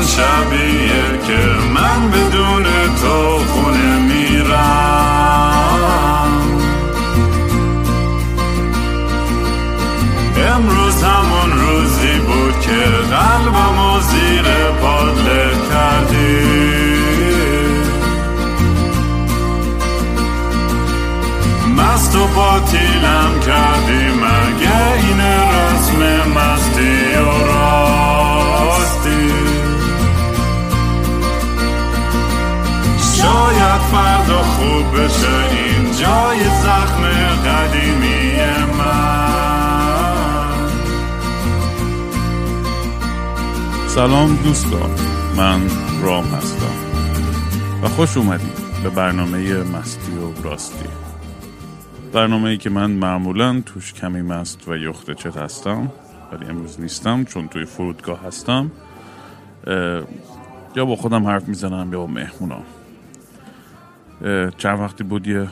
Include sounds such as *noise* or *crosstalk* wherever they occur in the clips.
همون شبیه که من بدون سلام دوستان من رام هستم. و خوش اومدید به برنامه مستی و راستی. برنامه ای که من معمولا توش کمی مست و یخده چت هستم ولی امروز نیستم چون توی فرودگاه هستم. یا با خودم حرف می‌زنم یا با مهمونام. اه، چند وقتی بود یه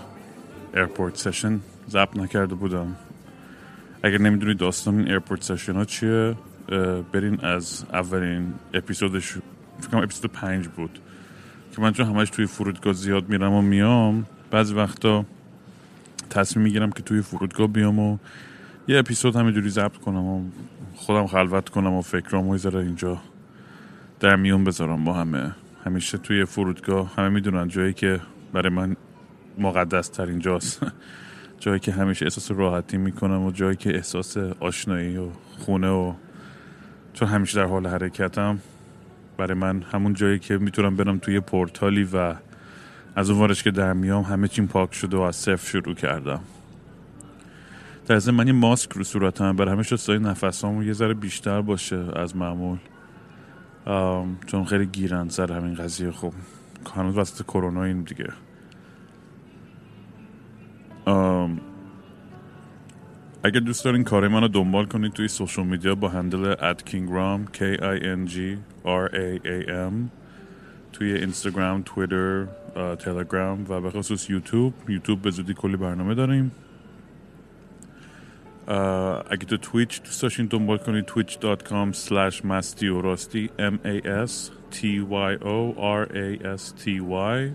airport session ضبط نکرده بودم. اگر نمی‌دونید داستان این airport session ها چیه برین از اولین اپیزودش فکر کنم اپیزود پنج بود که من چون همش توی فرودگاه زیاد میرم و میام بعضی وقتا تصمیم می‌گیرم که توی فرودگاه بیام و یه اپیزود همینجوری ضبط کنم و خودم خلوت کنم و فکرامو یه ذره اینجا در میون بذارم با همه. همیشه توی فرودگاه همه می‌دونن جایی که برای من مقدس ترین جاست. *laughs* جایی که همیشه احساس راحتی می‌کنم و جایی که احساس آشنایی و خونه و چون همیشه در حال حرکتم برای من همون جایی که می‌تونم برم توی پورتالی و از اون وارش که در میام همه چیم پاک شده و از صفر شروع کردم. در ضمن من یه ماسک رو صورتم برای همه سای نفسامو یه ذره بیشتر باشه از معمول. چون خیلی گیرن سر همین قضیه. خب هنوز وسط کرونا این دیگه. آم، اگر دوست دارین کار منو دنبال کنید توی سوشال میدیا با هندل @kingram k i n g r a a m توی اینستاگرام، تویتر، آه، تلگرام و به خصوص یوتیوب. یوتیوب به زودی کلی برنامه داریم. اگه تو تویچ دوست داشتین دنبال کنید twitch.com slash مستی راستی m a s t y o r a s t y.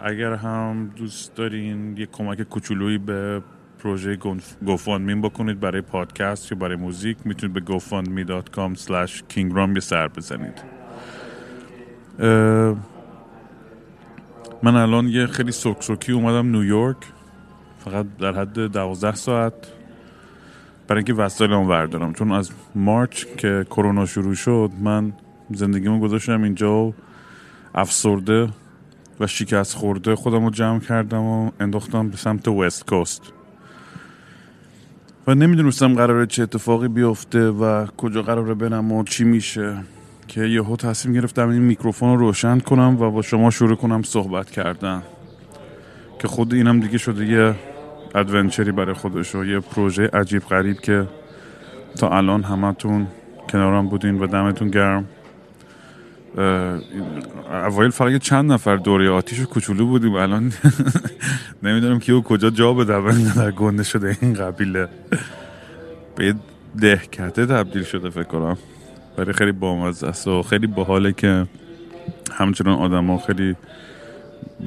اگر هم دوست دارین یه کمک کوچولویی به پروژه گوفاندمین بکنید برای پادکست یا برای موزیک می‌تونید به gofundme.com slash kingram یه سر بزنید. من الان یه خیلی سکسوکی اومدم نیویورک فقط در حد دوازده ساعت برای اینکه وسایلمو بردارم چون از مارچ که کرونا شروع شد من زندگیمو گذاشتم اینجا و افسرده و شکست خورده خودم رو جمع کردم و انداختم به سمت وست کوست. و نمی‌دونستم قراره چه اتفاقی بیفته و کجا قراره برم و چی میشه که یهو تصمیم گرفتم این میکروفون رو روشن کنم و با شما شروع کنم صحبت کردن. که خود اینم دیگه شده یه ادونچری برای خودش و یه پروژه عجیب غریب که تا الان همتون کنارم بودین و دمتون گرم. اوایل فقط چند نفر دوره آتیش کوچولو بودیم الان *laughs* نمی‌دونم کیو کجا جا بدون در گنده شده این قبیله. به دهکته تبدیل شده فکر کنم. ولی خیلی بامزه است و خیلی باحاله که همچنان آدما خیلی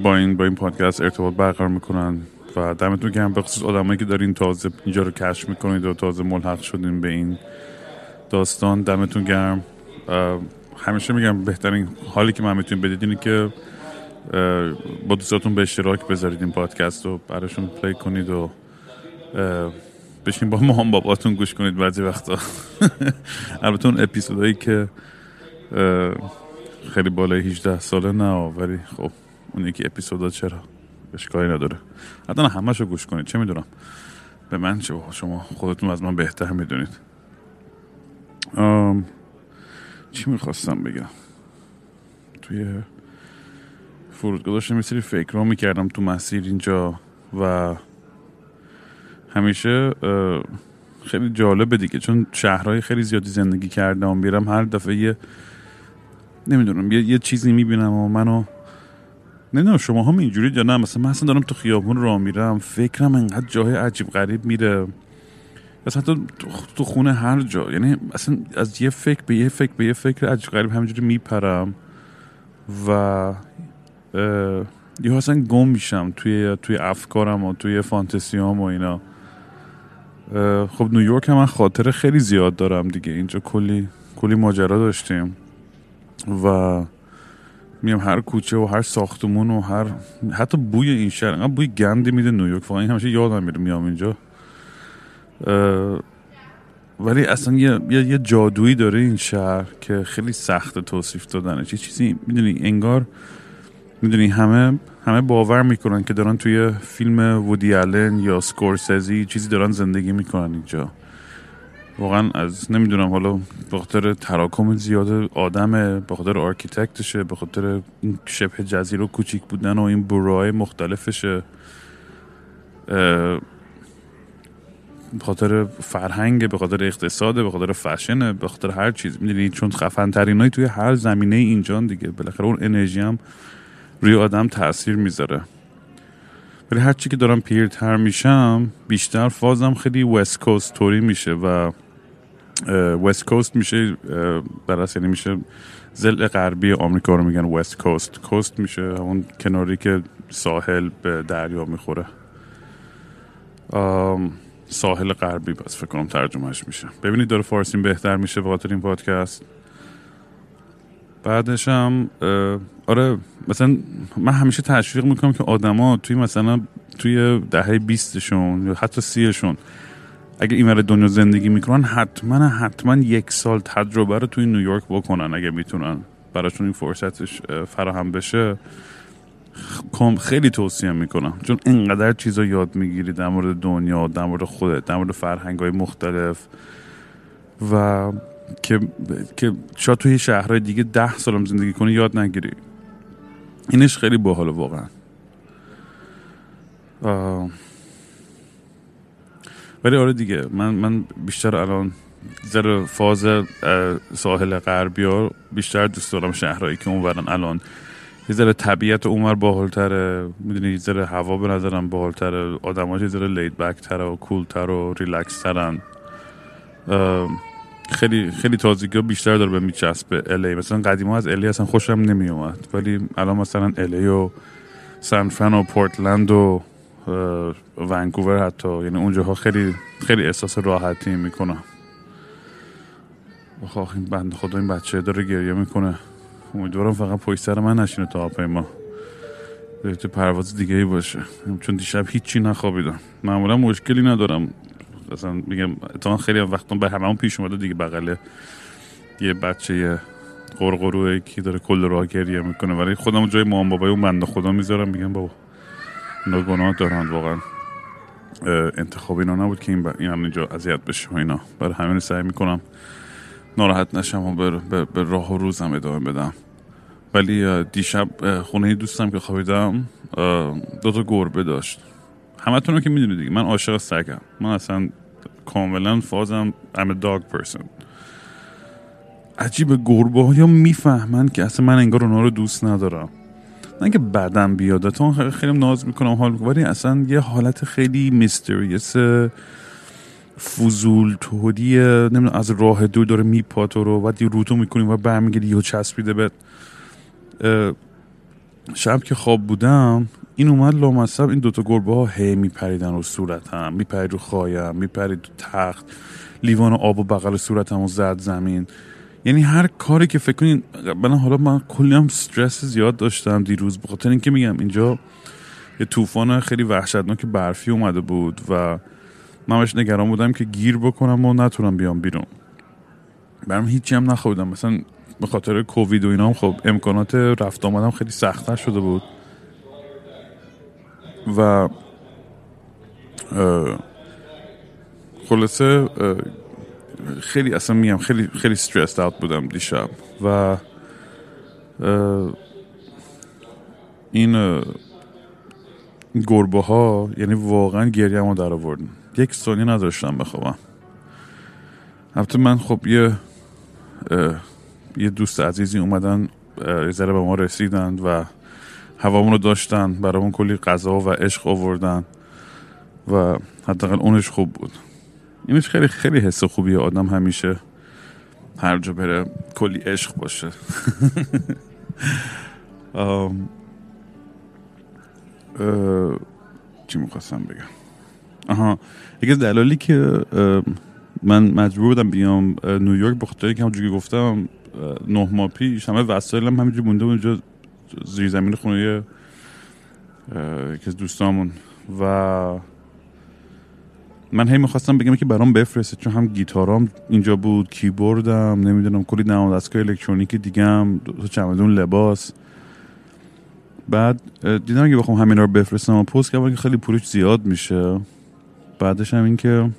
با این با این پادکست ارتباط برقرار می‌کنن و دمتون گرم. به خصوص آدمایی که دارین تازه اینجا رو کشف می‌کنید و تازه ملحق شدین به این داستان دمتون گرم. همیشه میگم بهترین حالی که من می‌تونیم بدید اینه که با دوستاتون به اشتراک بذارید این پادکست رو براشون پلی کنید و بشین با مام باباتون گوش کنید بعضی وقتا. *laughs* البته اون اپیزودهایی که خیلی بالای 18 ساله نه ولی خب اون یکی اپیزودا چرا؟ اشکالی نداره. حتی نه همش رو گوش کنید چه می‌دونم. به من چه شما خودتون از من بهتر می‌دونید. چی می‌خواستم بگم؟ توی فرودگاه داشتم یه سری فکر می‌کردم تو مسیر اینجا و همیشه خیلی جالبه دیگه. چون شهرهای خیلی زیادی زندگی کردم میرم هر دفعه یه نمی‌دونم یه, یه چیزی می‌بینم و منو نمی‌دونم شما هم اینجوری یا نه. مثلا من اصلا دارم تو خیابون راه میرم فکرم انقدر جای عجیب غریب میره. اصلا تو تو خونه هر جا یعنی اصلا از یه فکر به یه فکر به یه فکر عجیب غریب همینجوری میپرم و یه اصلا گم میشم توی توی افکارم و توی فانتزیام و اینا. خب نیویورک هم من خاطر خیلی زیاد دارم دیگه اینجا کلی کلی ماجرا داشتیم و میام هر کوچه و هر ساختمون و هر حتی بوی این شهر بوی گندی میده نیویورک واقعا همیشه یادم میره میام اینجا. ولی اصلا یه, یه, یه جادویی داره این شهر که خیلی سخت توصیف دادنش یه چیزی می‌دونی انگار می‌دونی همه همه باور می‌کنن که دارن توی فیلم وودی آلن یا اسکورسیزی چیزی دارن زندگی می‌کنن اینجا. واقعا از نمی‌دونم حالا به خاطر تراکم زیاد آدمه به خاطر architecture شه به خاطر شبه جزیره کوچیک بودن و این borough های مختلفشه. به خاطر فرهنگ به خاطر اقتصاد به خاطر فشن به خاطر هر چیز. می‌دونی چون خفن ترینای توی هر زمینه اینجان دیگه. بالاخره اون انرژی هم روی آدم تاثیر می‌ذاره. ولی هر چی که دارم پیرتر میشم بیشتر فازم خیلی وست کوست توری میشه و وست کوست میشه برس یعنی میشه زل غربی آمریکا رو میگن وست کوست کوست میشه. همون کناری که ساحل به دریا می‌خوره. ساحل غربی بس فکر کنم ترجمهش میشه. ببینید داره فارسیم بهتر میشه به خاطر این پادکست. بعدش هم آره مثلا من همیشه تشویق می‌کنم که آدما توی مثلا توی دهه بیستشون یا حتی سیشون اگه این دنیا زندگی می‌کنن حتما حتما یک سال تجربه رو توی نیویورک بکنن اگه می‌تونن. براشون این فرصتش فراهم بشه. خیلی توصیه می‌کنم. چون اینقدر چیزا یاد می‌گیری در مورد دنیا در مورد خودت در مورد فرهنگ های مختلف. و که که شاید توی شهرهای دیگه ده سالم زندگی کنی یاد نگیری. اینش خیلی باحال واقعا. ولی آره دیگه من من بیشتر الان زر فاز ساحل غربی ها بیشتر دوست دارم شهرهایی که اونورن الان. یه ذره طبیعت اونور باحالتره. می‌دونی یه ذره هوا به نظرم باحالتره. آدماش یه ذره لید بک و کول تر و ریلکس ترن خیلی خیلی تازگی بیشتر داره به میچسبه الی مثلا قدیما از الی اصلا خوشم نمی اومد ولی الان مثلا الی و سان فران و پورتلند و ونکوور حتی. یعنی اونجاها خیلی خیلی احساس راحتی می‌کنم. بخواه این بند خدا این بچه داره گریه می‌کنه. امیدوارم فقط پشت سر من نشینه تا ما تو پرواز دیگه ای باشه. چون دیشب هیچی نخوابیدم. معمولا مشکلی ندارم. اصلا میگم اتفاقا خیلی وقتا به همون پیش اومده دیگه. بغل یه بچه قرقروه که داره کل راه گریه می‌کنه. ولی خودم جای مام بابای اون بنده خدا می‌ذارم. میگم بابا اینا گناه دارن واقعا. انتخاب اینا نبود که این, ب... این هم اینجا اذیت بشه و اینا. برای همین سعی می‌کنم ناراحت نشم و به, به راه و روزم ادامه بدم. ولی دیشب خونه دوستم که خوابیدم دو تا گربه داشت. همتون رو که می‌دونید دیگه من عاشق سگم. من اصلا کاملا فازم I'm a dog person. عجیب گربه ها یا می‌فهمن که اصلا من انگار اونا رو دوست ندارم. نه که بعدم بیاد تو خیلی ناز می‌کنم حال ولی اصلا یه حالت خیلی میستریس فضول تودی نمی‌دونم از راه دور داره میپاتو رو بعد یه روتو می‌کنیم و برمیگردی یه چسبیده به شب که خواب بودم این اومد لامصب این دوتا گربه ها هی میپریدن رو صورتم میپرید رو خوایم میپرید رو تخت لیوان آب و بغل صورتم و زد زمین. یعنی هر کاری که فکر کنین بنا حالا من کلی هم استرس زیاد داشتم دیروز به خاطر اینکه میگم اینجا یه طوفان خیلی وحشتناک برفی اومده بود و من بهش نگران بودم که گیر بکنم و نتونم بیام بیرون. برام هیچی هم نخوردم. مثلا به خاطر کووید و اینا هم خب امکانات رفت آمدم خیلی سختتر شده بود. و خلاصه خیلی اصلا میگم خیلی خیلی استرس اوت بودم دیشب. و این گربه ها یعنی واقعا گریه ما در آوردن. یک ثانیه نداشتم بخوابم. البته من خب یه یه دوست عزیزی اومدن یه ذره به ما رسیدند و هوامون رو داشتن برامون کلی غذا و عشق آوردن و حداقل اونش خوب بود. اینش خیلی خیلی حس خوبیه آدم همیشه هر جا بره کلی عشق باشه. *laughs* چی می‌خواستم بگم؟ آها. یکی دلالی که من مجبور بودم بیام نیویورک بخاطر که همونجوری گفتم نه ماه پیش همه وسایلم همینجوری مونده اونجا زیر زمین خونه یکی از دوستامون. و من هی می‌خواستم بگم که برام بفرسته چون هم گیتارام اینجا بود کیبوردم نمی‌دونم کلی نماد دستگاه هم دو چمدون لباس. بعد دیدم که بخوام همین رو بفرستم و پست کردم که خیلی پولش زیاد میشه. بعدش هم این که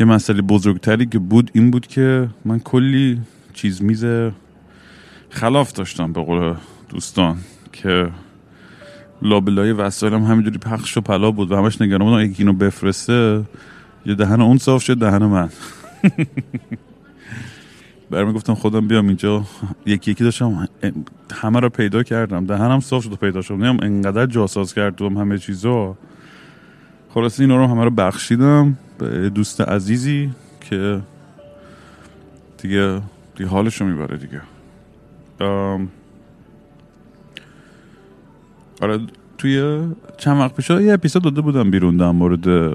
یه مسئله بزرگتری که بود این بود که من کلی چیز میز خلاف داشتم به قول دوستان که لابلای وسایلم همینجوری پخش و پلا بود و همش نگران بودم یکی اینو بفرسته یه دهن اون صاف شد دهن من. *laughs* برمی گفتم خودم بیام اینجا. یکی یکی داشتم همه رو پیدا کردم. دهنم صاف شد و پیدا شد. نیم انقدر جاساز کردم همه چیزا. خلاص این رو همه رو بخشیدم به دوست عزیزی که دیگه دیگه حالش رو می‌بره دیگه. آره توی چند وقت پیش یه اپیزود داده بودم بیرون در مورد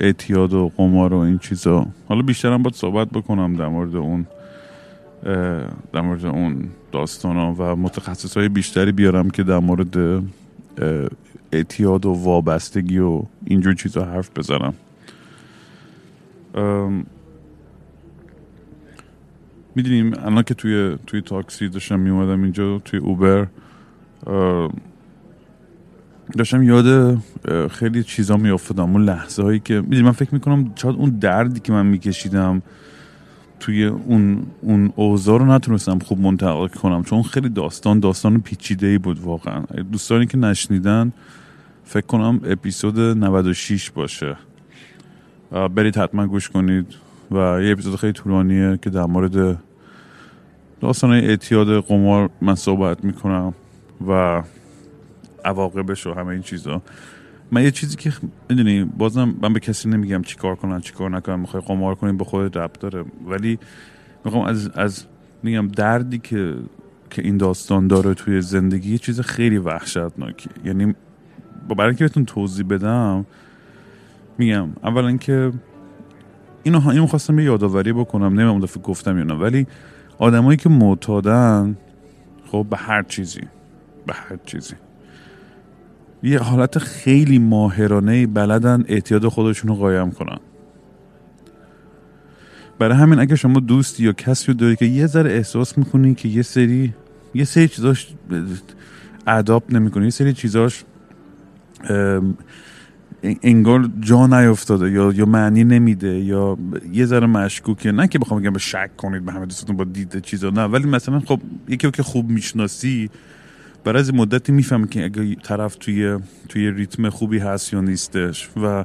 اعتیاد و قمار و این چیزا. حالا بیشترم باید صحبت بکنم در مورد اون در مورد اون داستان ها و متخصص های بیشتری بیارم که در مورد اعتیاد و وابستگی و اینجور چیزا حرف بزنم. می‌دونیم الان که توی توی تاکسی داشتم میومدم اینجا توی اوبر داشتم یاد خیلی چیزا میافتادم. اون لحظه هایی که می‌دونی من فکر می‌کنم شاید اون دردی که من میکشیدم توی اون اون اوضاع رو نتونستم خوب منتقل کنم. چون خیلی داستان داستان پیچیده ای بود واقعا. دوستانی که نشنیدن فکر کنم اپیزود 96 باشه. برید حتما گوش کنید. و یه اپیزود خیلی طولانیه که در مورد داستان اعتیاد قمار من صحبت می‌کنم و عواقبش و همه این چیزا. من یه چیزی که می‌دونی بازم من به کسی نمیگم چیکار کنن چیکار نکنن می‌خوای قمار کنیم به خود رب داره. ولی می‌خوام از از میگم دردی که که این داستان داره توی زندگی یه چیز خیلی وحشتناکی یعنی برای اینکه بهتون توضیح بدم میگم اولا که اینو اینو خواستم یه یادآوری بکنم نمی‌دونم دفعه گفتم یا نه ولی آدمایی که معتادن خب به هر چیزی به هر چیزی. یه حالت خیلی ماهرانه بلدن اعتیاد خودشون رو قایم کنن. برای همین اگه شما دوستی یا کسی رو داری که یه ذره احساس می‌کنی که یه سری یه سری چیزاش اداپت نمی‌کنه یه سری چیزاش انگار جا نیفتاده یا یا معنی نمیده یا یه ذره مشکوکه. نه که بخوام بگم شک کنید به همه دوستتون با دیده چیزا نه. ولی مثلا خب یکی که خوب می‌شناسی برای از مدتی می‌فهمی که اگه طرف توی توی ریتم خوبی هست یا نیستش و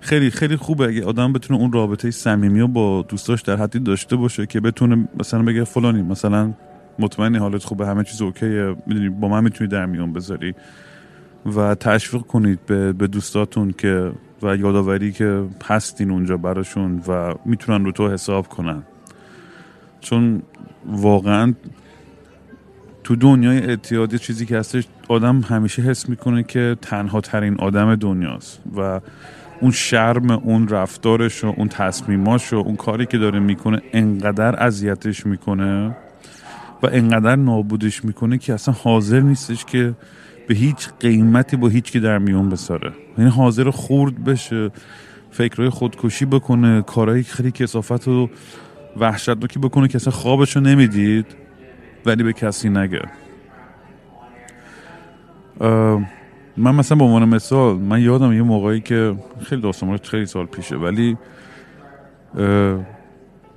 خیلی خیلی خوبه. اگه آدم بتونه اون رابطه صمیمی رو با دوستاش در حدی داشته باشه که بتونه مثلا بگه فلانی مثلا مطمئنی حالت خوبه همه چیز اوکیه می‌دونی با من می‌تونی در میون بذاری. و تشویق کنید به, به دوستاتون که و یادآوری که هستین اونجا براشون و می‌تونن رو تو حساب کنن. چون واقعا تو دنیای اعتیاد چیزی که هستش آدم همیشه حس می‌کنه که تنها ترین آدم دنیاست و اون شرم اون رفتارش و اون تصمیماش و اون کاری که داره می‌کنه انقدر اذیتش می‌کنه و انقدر نابودش می‌کنه که اصلا حاضر نیستش که به هیچ قیمتی با هیچ کی در میون بساره. یعنی حاضر خورد بشه فکرهای خودکشی بکنه کارهای خیلی کسافت و وحشتناکی بکنه که اصلا خوابشو نمی‌دید ولی به کسی نگه. من مثلا به عنوان مثال من یادم یه موقعی که خیلی داستان خیلی سال پیشه ولی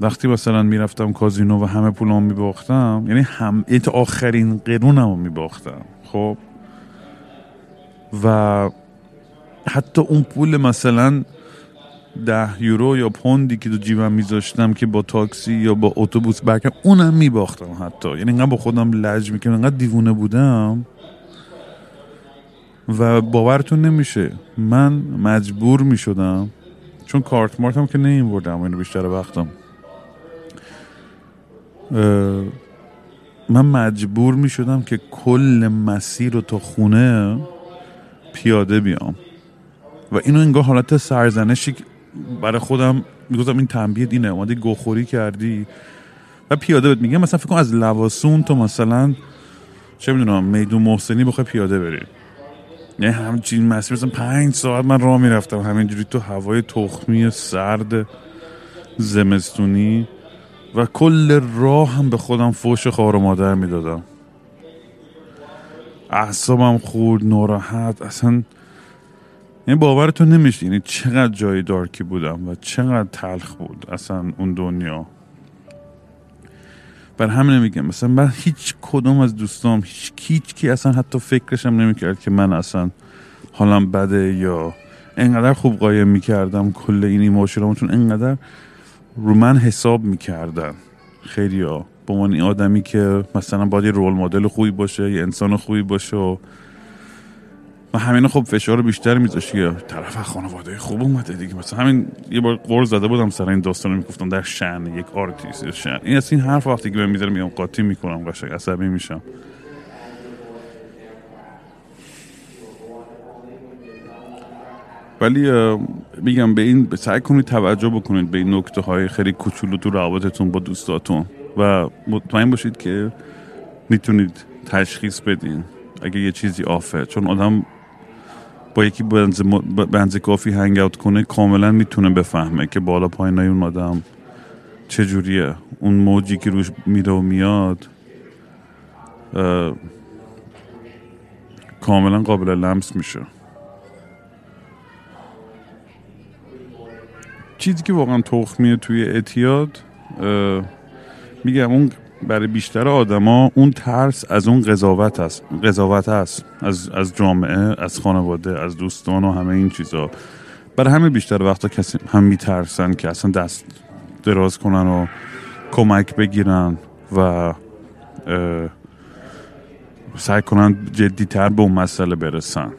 وقتی مثلا می‌رفتم کازینو و همه پولام میباختم یعنی هم تا آخرین قرونم رو میباختم خب؟ و حتی اون پول مثلا ده یورو یا پوندی که تو جیبم میذاشتم که با تاکسی یا با اتوبوس برکم اونم میباختم حتی. یعنی انقدر با خودم لج می‌کنم انقدر دیوونه بودم و باورتون نمیشه من مجبور می‌شدم چون کارت مارت هم که نیم بردم اینو بیشتر وقتم. من مجبور می شدم که کل مسیر رو تا خونه پیاده بیام. و اینو انگار حالت سرزنشی برای خودم می‌گفتم این تنبیه دینه اومدی گوخوری کردی و پیاده بهت میگم. مثلا فکر کن از لواسون تو مثلا چه می‌دونم میدون محسنی بخوای پیاده بری. یعنی همچین مسیر مثلا پنج ساعت من راه می‌رفتم. همینجوری تو هوای تخمی سرد زمستونی و کل راه هم به خودم فوش خواهر و مادر می‌دادم. اعصابم خورد ناراحت. اصلا یعنی باورتون نمیشه. یعنی چقدر جای دارکی بودم و چقدر تلخ بود اصلا اون دنیا. بر همین میگم مثلا من هیچ کدوم از دوستام هیچ هیچ کی اصلا حتی فکرشم نمی‌کرد که من اصلا حالم بده یا انقدر خوب قایم می‌کردم. کل این ایموشنمو چون انقدر رو من حساب می‌کردن. خیلی ها به من آدمی که مثلا باید یه رول مدل خوبی باشه یه انسان خوبی باشه و و همین خب فشار بیشتر میذاشت که طرف خانواده خوب اومده دیگه. مثلا همین یه بار قرض زده بودم سر این داستان می‌گفتم در شن یک آرتیست شن این از این حرف وقتی که می‌ذارم میگم قاطی می‌کنم قشنگ عصبی میشم. ولی میگم به این سعی کنید توجه بکنید به این نکته های خیلی کوچولو تو روابطتون با دوستاتون. و مطمئن باشید که می‌تونید تشخیص بدین اگه یه چیزی آفه. چون آدم با یکی بنز کافی هنگ اوت کنه کاملا می‌تونه بفهمه که بالا پایینای اون آدم چجوریه. اون موجی که روش میره و میاد کاملا قابل لمس میشه. چیزی که واقعا تخمیه توی اعتیاد میگم اون برای بیشتر آدما اون ترس از اون قضاوت است. قضاوت است. از از جامعه از خانواده از دوستان و همه این چیزا. برای همه بیشتر وقتا کسی هم میترسن که اصلا دست دراز کنن و کمک بگیرن و سعی کنن جدیتر به اون مسئله برسن.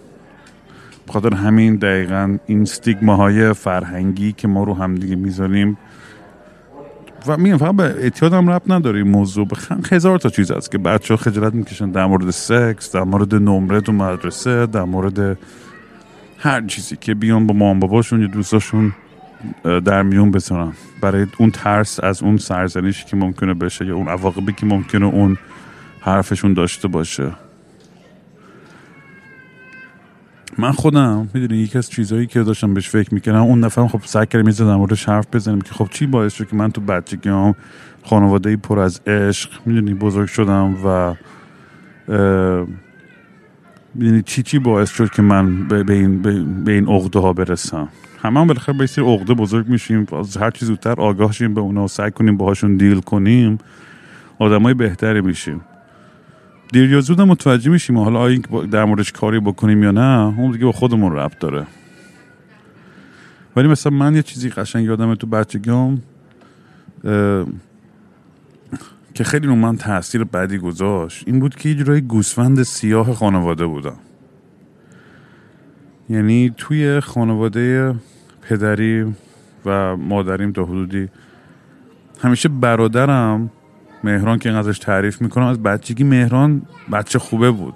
بخاطر همین دقیقا این های فرهنگی که ما رو همدیگه می‌ذاریم و میگم فقط به اعتیاد هم رب نداره این موضوع. هزار تا چیز هست که بچه ها خجالت می‌کشن در مورد سکس در مورد نمره تو مدرسه در مورد هر چیزی که بیان با مام باباشون یا دوستاشون در میون بذارن. برای اون ترس از اون سرزنشی که ممکنه بشه یا اون عواقبی که ممکنه اون حرفشون داشته باشه. من خودم می‌دونی یکی از چیزهایی که داشتم بهش فکر می‌کردم اون دفعه خب سعی کردم یه موردش حرف بزنیم که خب چی باعث شد که من تو بچگیام خانواده پر از عشق می‌دونی بزرگ شدم و می‌دونی چی چی باعث شد که من به, این به, این عقده ها برسم؟ همه هم بالاخره به سری عقده بزرگ میشیم از هر چیز زودتر آگاه شیم به اونا و سعی کنیم باهاشون دیل کنیم آدمای بهتری میشیم. دیر یا زود متوجه میشیم. حالا آیا در موردش کاری بکنیم یا نه اون دیگه با خودمون ربط داره. ولی مثلا من یه چیزی قشنگ یادمه تو بچگیام که خیلی رو من تاثیر بدی گذاشت. این بود که یه گوسفند سیاه خانواده بودم. یعنی توی خانواده پدری و مادریم تا حدودی همیشه برادرم مهران که ازش تعریف می‌کنم از بچگی مهران بچه خوبه بود.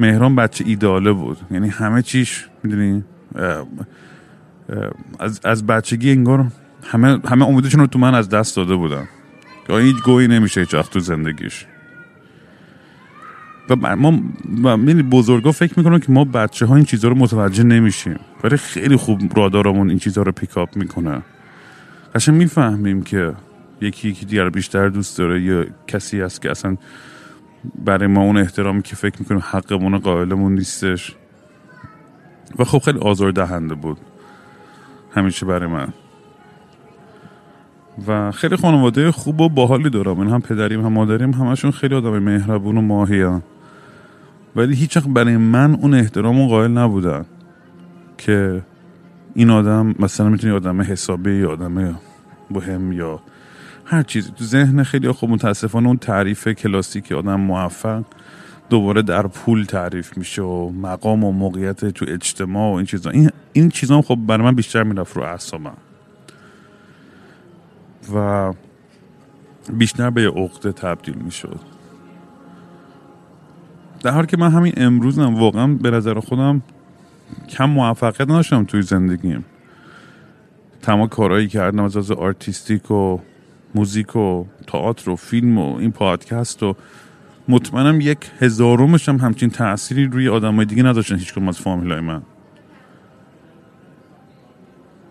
مهران بچه ایداله بود. یعنی همه چیش می‌دونی از, از بچگی انگار همه همه امیدشون رو تو من از دست داده بودن. که هیچ گویی نمیشه هیچ تو زندگیش. و ما بزرگا فکر می‌کنن که ما بچه ها این چیزها رو متوجه نمیشیم. ولی خیلی خوب رادارمون این چیزها رو پیکاپ می‌کنه. قشن می‌فهمیم که یکی یکی دیگر بیشتر دوست داره. یا کسی هست که اصلا برای ما اون احترامی که فکر می‌کنیم حقمون قائلمون نیستش. و خب خیلی آزار دهنده بود. همیشه برای من. و خیلی خانواده خوب و باحالی دارم. این هم پدریم هم مادریم همشون خیلی آدم مهربون و ماهی ولی هیچ برای من اون احترام و قائل نبودن که این آدم مثلا می‌تونی آدم حسابی آدم مهم یا هر چیزی تو ذهن خیلی خوب متاسفانه اون تعریف کلاسیک آدم موفق دوباره در پول تعریف میشه و مقام و موقعیت تو اجتماع و این چیزا. این این چیزا خب برای من بیشتر می‌رفت رو اعصابم و بیشتر به عقده تبدیل می‌شد. در حالی که من همین امروزم واقعا به نظر خودم کم موفقیت نداشتم توی زندگیم. تمام کارهایی کردم از از artistic و موزیک و تئاتر و فیلم و این پادکست و مطمئنم یک هزارمش هم همچین تأثیری روی آدمای دیگه نداشتن هیچ از فامیلای من.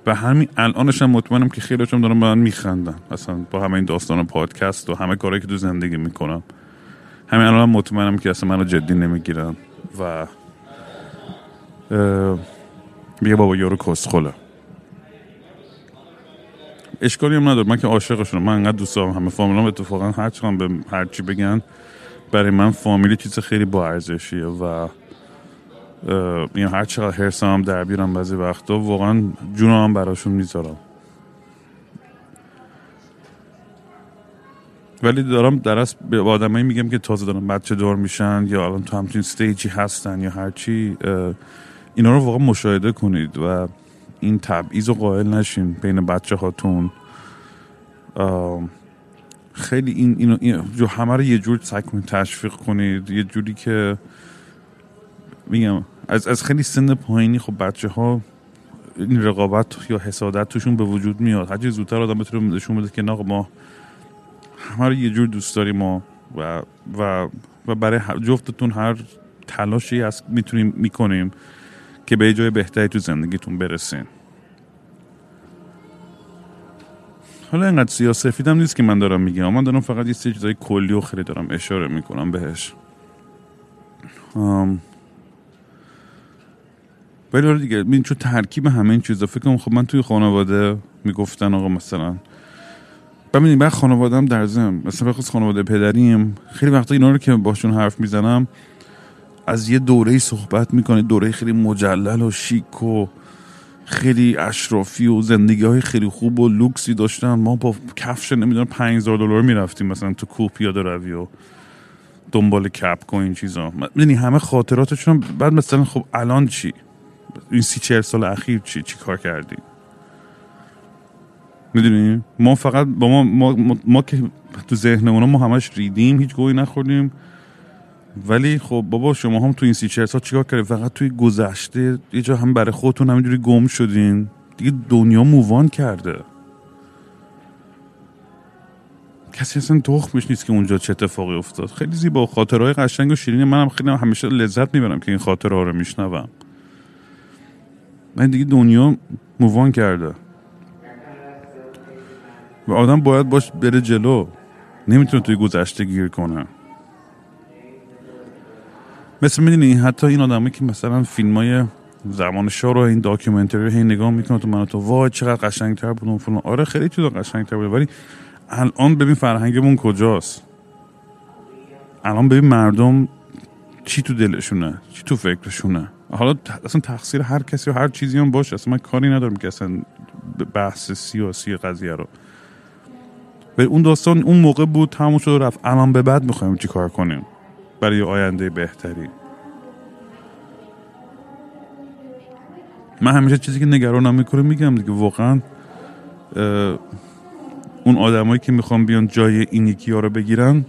و همین الانش هم مطمئنم که خیلیشون دارم به من میخندن. اصلا با همه این داستان پادکست و همه کارهایی که تو زندگی می‌کنم همین الان هم مطمئنم که اصلا منو جدی نمی‌گیرن. و میگه بابا یارو کسخله اشکالی هم نداره. من که عاشقشونم. من انقدر دوست دارم همه فامیلام. اتفاقا هر به هر چی بگن برای من فامیلی چیز خیلی با ارزشیه و این هر چقدر حرسم هم در بیارم بعضی وقتا واقعا جونم هم براشون می‌ذارم. ولی دارم درست به آدمایی میگم که تازه دارم بچه دار میشن یا الان تو همچین ستیجی هستن یا هرچی اینا رو واقعا مشاهده کنید و این تبعیض و قائل نشین بین بچه هاتون. خیلی این اینو این جو همه رو یه جور سعی کنید تشویق کنید. یه جوری که میگم از از خیلی سن پایینی خب بچه ها این رقابت یا حسادت توشون به وجود میاد. هرچی زودتر آدم بتونه نشون بده که نه ما همه رو یه جور دوست داریم ما و و و برای جفتتون هر تلاشی هست می‌تونیم می‌کنیم. که به جای بهتری تو زندگیتون برسین. حالا اینقدر سیاسفیدم نیست که من دارم میگم. من دارم فقط یه چیزای کلی و خیلی دارم اشاره می‌کنم بهش. ولی آره دیگه من چون ترکیب همه این چیزا فکر کنم خب من توی خانواده می‌گفتن آقا مثلا ببینید بعد خانوادم در زم مثلا بخصوص خانواده پدریم خیلی وقتا اینا رو که باشون حرف می‌زنم از یه دوره صحبت می‌کنه دوره خیلی مجلل و شیک و خیلی اشرافی و زندگی های خیلی خوب و لوکسی داشتن. ما با کفش نمی‌دونم 5000 دلار می‌رفتیم مثلا تو کوه پیاده روی و دنبال کپ و این چیزا. می‌دونی همه خاطراتشون بعد مثلا خب الان چی؟ این سی چهل سال اخیر چی؟ چی کار کردیم؟ می‌دونی؟ ما فقط با ما, ما, ما, ما که تو ذهنمون ما همش ریدیم هیچ گویی نخوردیم. ولی خب بابا شما هم تو این سی سال چیکار کردید فقط توی گذشته یه جا هم برای خودتون همینجوری گم شدین؟ دیگه دنیا مووان کرده. کسی اصلا تخمش نیست که اونجا چه اتفاقی افتاد. خیلی زیبا خاطرهای قشنگ و شیرین منم خیلی همیشه لذت می‌برم که این خاطرها رو میشنوم. من دیگه دنیا مووان کرده. و آدم باید باش بره جلو. نمی‌تونه توی گذشته گیر کنه. مثل می‌دونی حتی این آدمایی که مثلا فیلم های زمان شاه رو این داکیومنتری رو هی نگاه می‌کنه تو من تو وای چقدر قشنگتر بود اون فلان آره خیلی چیزا قشنگتر بود ولی الان ببین فرهنگمون کجاست؟ الان ببین مردم چی تو دلشونه چی تو فکرشونه. حالا اصلا تقصیر هر کسی و هر چیزی هم باشه اصلا من کاری ندارم که اصلا بحث سیاسی قضیه رو. ولی اون داستان اون موقع بود تموم شد رفت. الان به بعد می‌خوایم چی کار کنیم؟ برای آینده بهتری. من همیشه چیزی که نگرانم می‌کنه میگم دیگه واقعا اون آدمایی که می‌خوان بیان جای این یکی ها رو بگیرن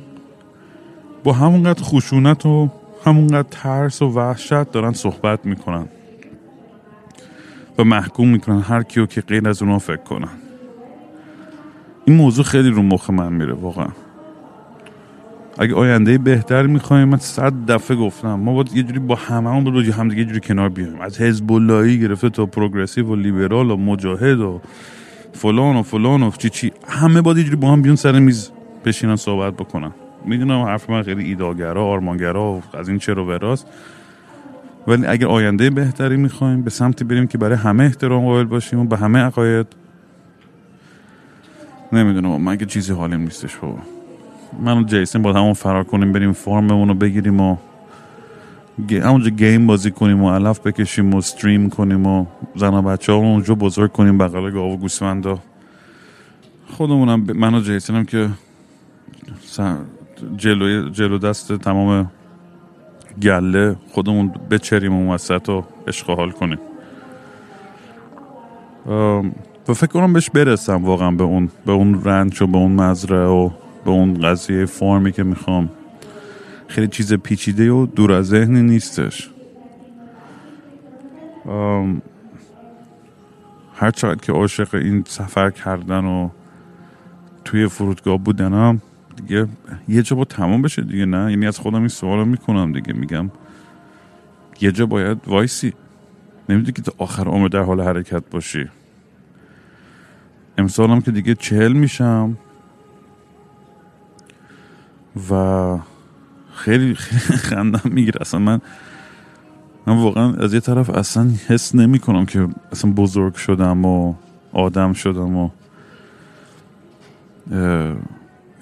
با همونقدر خشونت و همونقدر ترس و وحشت دارن صحبت می‌کنن و محکوم می‌کنن هر کیو که غیر از اونا فکر کنن. این موضوع خیلی رو مخ من میره واقعا. اگه آینده بهتر می‌خوایم من صد دفعه گفتم ما باید یه جوری با همه هم دیگه جوری کنار بیایم. از حزب اللهی گرفته تا پروگرسیو و لیبرال و مجاهد و فلان و فلان و چی چی همه باید یه جوری با هم بیان سر میز بشینن صحبت بکنن. می‌دونم حرف من خیلی ایداگرا آرمانگرا از این چرا وراست ولی اگر آینده بهتری می‌خوایم به سمتی بریم که برای همه احترام قائل باشیم و به همه عقاید. نمی‌دونم من چیزی حالیم نیستش بابا. من و جیسن با همون فرار کنیم بریم فارممون رو بگیریم و همونجا گیم بازی کنیم و علف بکشیم و استریم کنیم و زن و بچه ها اونجا بزرگ کنیم بغل گاو و خودمونم من و هم که جلو, جلو دست تمام گله خودمون بچریم اون وسط و حال کنیم. و فکر کنم بهش برسم واقعا به اون به اون رنج و به اون مزرعه و به اون قضیه فرمی که می‌خوام. خیلی چیز پیچیده و دور از ذهنی نیستش. هر چقدر که عاشق این سفر کردن و توی فرودگاه بودنم دیگه یه جا با تمام بشه دیگه نه؟ یعنی از خودم این سوال می‌کنم دیگه میگم یه جا باید وایسی. نمی‌دونی که تا آخر عمر در حال حرکت باشی. امسالم که دیگه چهل میشم. و خیلی خیلی *laughs* خندم می‌گیره. اصلا من من واقعا از یه طرف اصلا حس نمی کنم که اصلا بزرگ شدم و آدم شدم و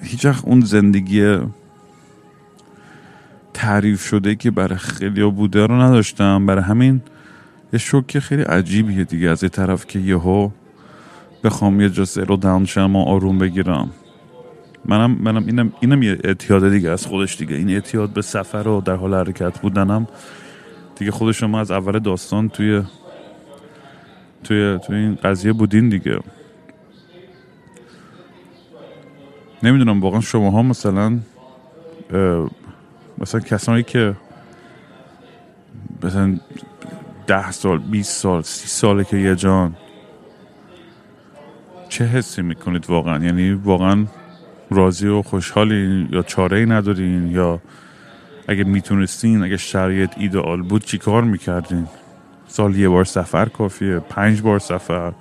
هیچ اون زندگی تعریف شده که برای خیلی بوده رو نداشتم. برای همین یه شوک خیلی عجیبیه دیگه از یه طرف که یهو بخوام یه جا رو داون شم و آروم بگیرم. منم منم اینم اینم یه اعتیاد دیگه از خودش دیگه. این اعتیاد به سفر و در حال حرکت بودنم دیگه خود شما از اول داستان توی توی توی این قضیه بودین دیگه. نمی‌دونم واقعا شما ها مثلا مثلا کسانی که مثلا ده سال 20 سال سی ساله که یه جان چه حسی می‌کنید واقعا؟ یعنی واقعا راضی و خوشحالین یا چاره ای ندارین یا اگه می‌تونستین اگه شرایط ایدئال بود چی کار می‌کردین؟ سال یه بار سفر کافیه پنج بار سفر.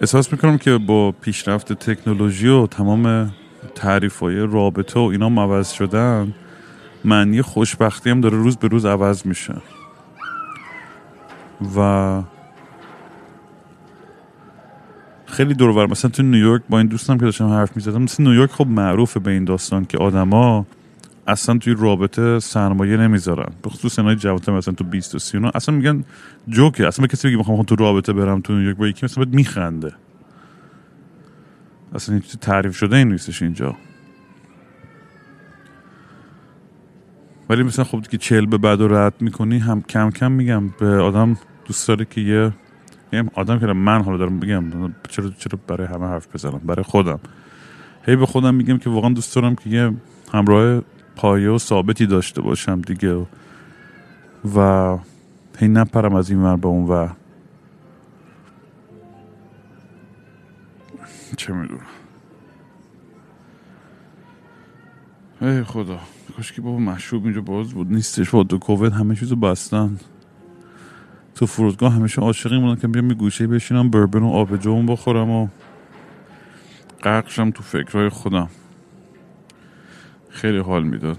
احساس می‌کنم که با پیشرفت تکنولوژی و تمام تعریف های رابطه و اینا عوض شدن معنی خوشبختی هم داره روز به روز عوض میشه. و خیلی دور مثلا تو نیویورک با این دوستم که داشتم حرف می‌زدم مثل نیویورک خب معروفه به این داستان که آدما اصلا توی رابطه سرمایه نمی‌ذارن. به خصوص سنهای جوانتر مثلا تو 20 و 30 اینا اصلا میگن جوکه. اصلا کسی بگی می‌خوام تو رابطه برم تو نیویورک با یکی مثلا میخنده. اصلا هیچ تعریف شده این نیستش اینجا. ولی مثلا خب که چل به بعد و رد می‌کنی هم کم کم میگم. به آدم دوست داره که یه یه آدم که من حالا دارم بگم چرا چرا برای همه حرف بزنم؟ برای خودم. هی به خودم میگم که واقعا دوست دارم که یه همراه پایه و ثابتی داشته باشم دیگه. و هی نپرم از این ور به اون ور. چه می‌دونم. ای خدا. کاش که بابا مشروب اینجا باز بود. نیستش. با دو کووید همه چیزو بستن. تو فرودگاه همیشه عاشق این بودن که بیام گوشه بشینم بربن و آبجوم بخورم و غرقشم تو فکرهای خودم. خیلی حال می‌داد.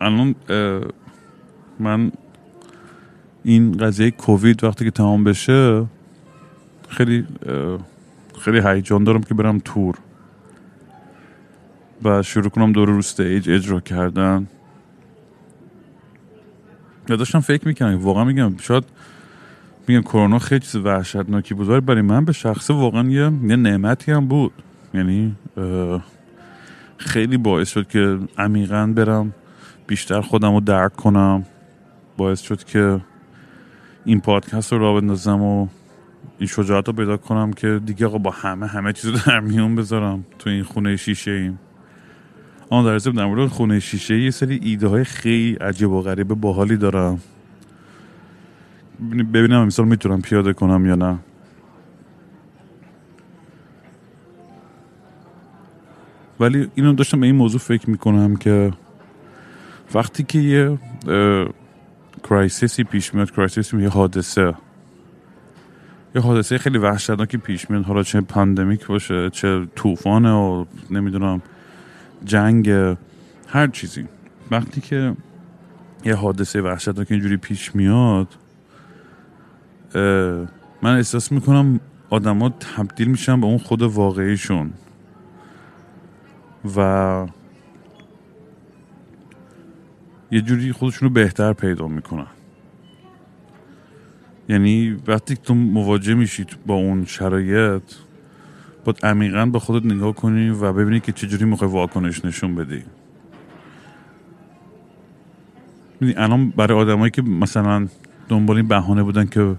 الان من این قضیه کووید وقتی که تمام بشه خیلی خیلی هیجان دارم که برم تور. و شروع کنم دور رو استیج اجرا کردن. یا داشتم فکر می‌کنم واقعا میگم شاید میگم کرونا خیلی چیز وحشتناکی بود ولی برای من به شخصه واقعا یه, یه نعمتی هم بود. یعنی خیلی باعث شد که عمیقا برم بیشتر خودم رو درک کنم. باعث شد که این پادکست رو را بندازم و این شجاعت رو پیدا کنم که دیگه آقا با همه همه چیز رو در میون بذارم تو این خونه شیشه ایم آن در ضمن در خونه شیشه یه سری ایده های خیلی عجیب و غریب باحالی دارم. ببینم امسال می‌تونم پیاده کنم یا نه. ولی اینو داشتم به این موضوع فکر می‌کنم که وقتی که یه crisis ی پیش میاد crisis یه حادثه. یه حادثه خیلی وحشتناکی پیش میاد. حالا چه pandemic باشه چه طوفانه و نمی‌دونم. جنگ هر چیزی. وقتی که یه حادثه وحشتناک اینجوری پیش میاد من احساس می‌کنم آدما تبدیل میشن به اون خود واقعیشون. و یه جوری خودشون رو بهتر پیدا می‌کنن. یعنی وقتی تو مواجه میشید با اون شرایط باید عمیقا به خودت نگاه کنی و ببینی که چجوری می‌خوای واکنش نشون بدی. الان برای آدمایی که مثلا دنبال این بهانه بودن که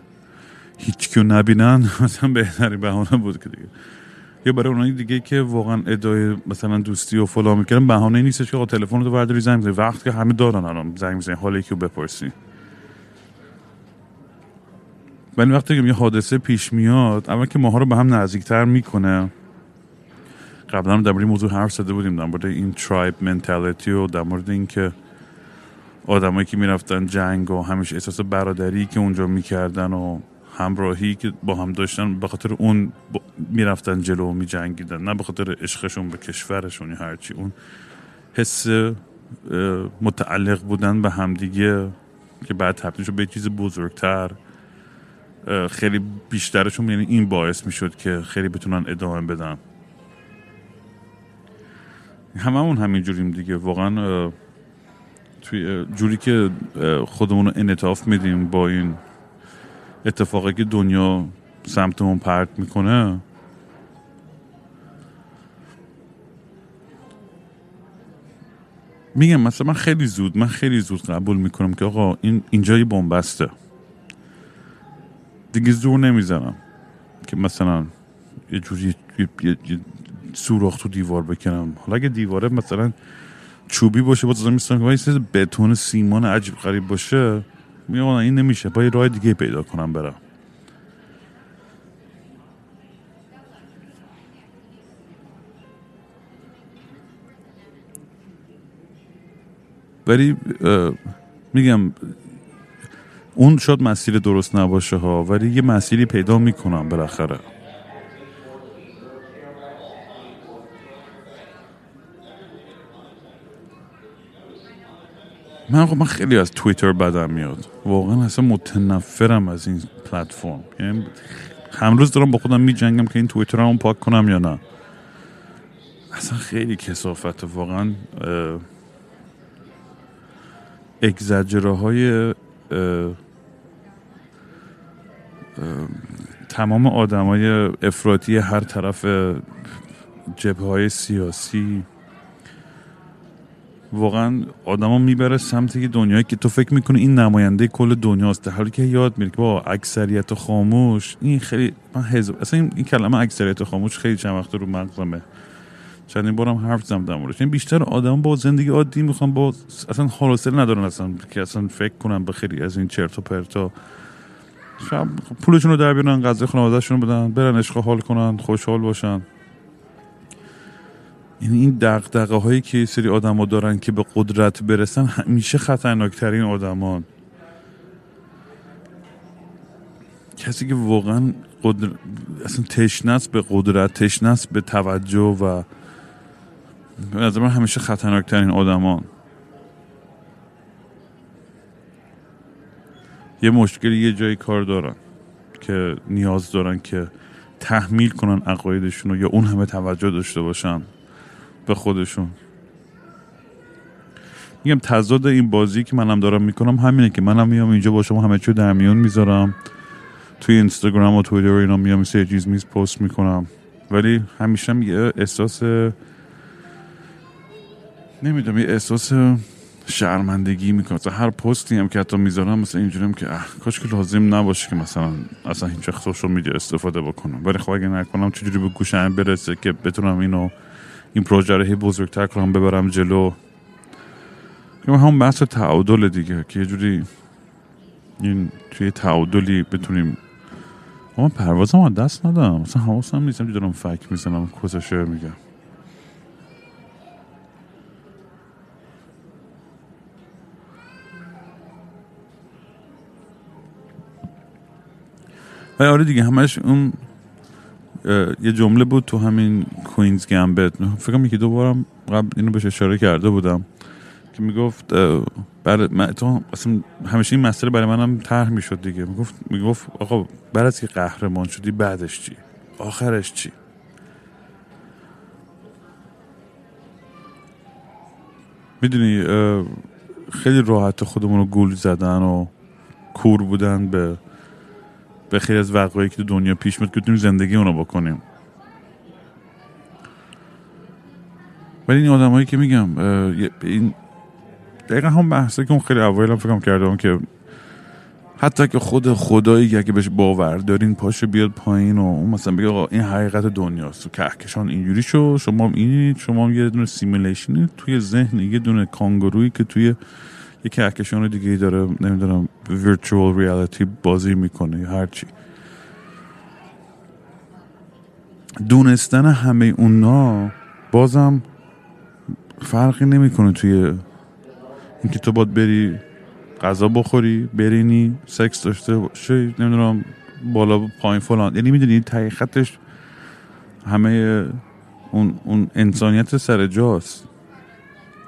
هیچ کیو نبینن *laughs* مثلا بهتری بهانه بود که دیگه. یا برای اونایی دیگه که واقعا ادای مثلا دوستی و فلان می‌کردن بهانه نیستش که تلفن رو برداری زنگ بزنی. وقت که همه دارن الان زنگ می‌زنی حال یکی رو بپرسی. ولی وقتی که یه حادثه پیش میاد اول که ماها رو به هم نزدیکتر می‌کنه. قبلا در مورد موضوع حرف زده بودیم در مورد این ترایب منتالیتی و در مورد اینکه آدمایی که می‌رفتن جنگ و همیشه احساس برادری که اونجا می‌کردن و همراهی که با هم داشتن به خاطر اون می‌رفتن جلو و میجنگیدن. نه به خاطر عشقشون به کشورشون یا هرچی اون حس متعلق بودن به همدیگه که بعد تبدیل شد به چیز بزرگتر. خیلی بیشترشون یعنی این باعث می‌شد که خیلی بتونن ادامه بدن. هممون همین جوریم دیگه. واقعا توی جوری که خودمون رو انعطاف میدیم با این اتفاقی که دنیا سمتمون پرت می‌کنه. میگم مثلا من خیلی زود من خیلی زود قبول می‌کنم که آقا این اینجا یه بنبسته. دیگه زور نمی‌زنم که مثلا یه جوری یه, یه, سوراخ تو دیوار بکنم. حالا اگه دیواره مثلا چوبی باشه با میستم که بتون سیمان عجیب غریب باشه میگم این نمیشه. با یه راه دیگه پیدا کنم برم. ولی میگم اون شاید مسیر درست نباشه ها ولی یه مسیری پیدا می‌کنم بالاخره. من من خیلی از توییتر بدم میاد. واقعا اصلا متنفرم از این پلتفرم. یعنی روز دارم با خودم میجنگم که این توییتر رو پاک کنم یا نه. اصلا خیلی کسافت واقعا اگزجره های تمام آدمای افراطی هر طرف جبه های سیاسی واقعا آدما می‌بره سمت دنیایی که تو فکر می‌کنه این نماینده کل دنیاست در حالی که یاد میره که با اکثریت خاموش این خیلی من حزب اصلا این, کلمه اکثریت خاموش خیلی چند وقت رو مغزمه. چندین بارم حرف زدم در این بیشتر آدم با زندگی عادی می‌خوان با اصلا حوصله ندارن اصلا که اصلا فکر کنن به خیلی از این چرت و پرتا. شب پولشون رو در بیارن غذای خانوادهشون بدن برن عشق حال کنن خوشحال باشن. یعنی این دقدقه هایی که سری آدما دارن که به قدرت برسن همیشه خطرناکترین آدمان. کسی که واقعا قدر... اصلا تشنست به قدرت تشنست به توجه و از من همیشه خطرناکترین آدمان. یه مشکلی یه جایی کار دارن که نیاز دارن که تحمیل کنن عقایدشون رو یا اون همه توجه داشته باشن به خودشون. میگم تضاد این بازی که منم دارم می‌کنم همینه که منم میام اینجا با شما همه چی در میون می‌ذارم. توی اینستاگرام و تویتر و اینا میام سه چیز میز پست می‌کنم. ولی همیشه یه احساس نمی‌دونم یه احساس شرمندگی می‌کنم هر پستی هم که حتی می‌ذارم مثلا اینجوریم که کاش که لازم نباشه که مثلا اصلا هیچ وقت سوشال میدیا استفاده بکنم. ولی خب اگه نکنم چجوری به گوشم برسه که بتونم اینو این پروژه رو بزرگتر کنم ببرم جلو؟ همون بحث تعادل دیگه که یه جوری این توی تعادلی بتونیم. اما پروازم از دست ندارم مثلا حواسم نیستم دارم فک می‌زنم کسشه میگم. و آره دیگه همش اون یه جمله بود تو همین کوینز گمبت فکرم یکی دو بارم قبل اینو بهش اشاره کرده بودم که می‌گفت برای من تو اصلا همیشه این مسئله برای منم طرح می‌شد دیگه. می‌گفت می‌گفت آقا بعد از که قهرمان شدی بعدش چی؟ آخرش چی؟ می‌دونی خیلی راحت خودمون رو گول زدن و کور بودن به به خیلی از وقایعی که تو دنیا پیش میاد که بتونیم زندگی اونو بکنیم. ولی این آدمایی که میگم این دقیقا هم بحثه که اون خیلی اول هم فکرم کردم که حتی که خود خدایی اگه بهش باور دارین پاشه بیاد پایین و اون مثلا بگه آقا این حقیقت دنیاست. تو کهکشان اینجوری شو شما این شما یه دونه سیمولیشنی توی ذهن یه دونه کانگورویی که توی یه کهکشان دیگه داره نمی‌دونم ویرچوال ریالیتی بازی می‌کنه یا هرچی دونستن همه اونا بازم فرقی نمی‌کنه توی اینکه تو باید بری غذا بخوری برینی سکس داشته باشی نمی‌دونم بالا پایین فلان. یعنی می‌دونی تحقیقتش همه اون, اون انسانیت سر جاست.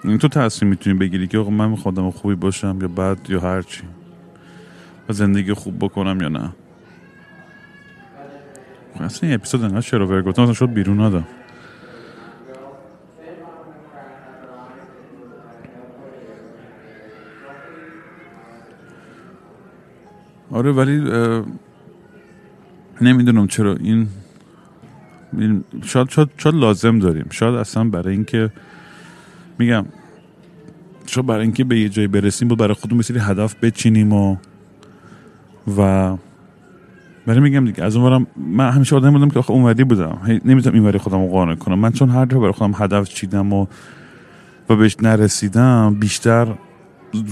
این تو تصمیم می‌تونی بگیری که آقا من خودم خوبی باشم یا بد یا هرچی و زندگی خوب بکنم یا نه. اصلا این اپیزود انقدر چرا ورگوتم شد بیرون آدم. آره ولی نمی‌دونم چرا این شاید, شاید, شاید لازم داریم. شاید اصلا برای اینکه میگم شاید برای اینکه به یه جایی برسیم بود برای خودمون مثلی هدف بچینیم و و برای میگم دیگه از اونورم من همیشه آدم بودم که آخه اونوری بودم. نمی‌تونم اینوری خودم رو قانع کنم. من چون هر جا برای خودم هدف چیدم و و بهش نرسیدم بیشتر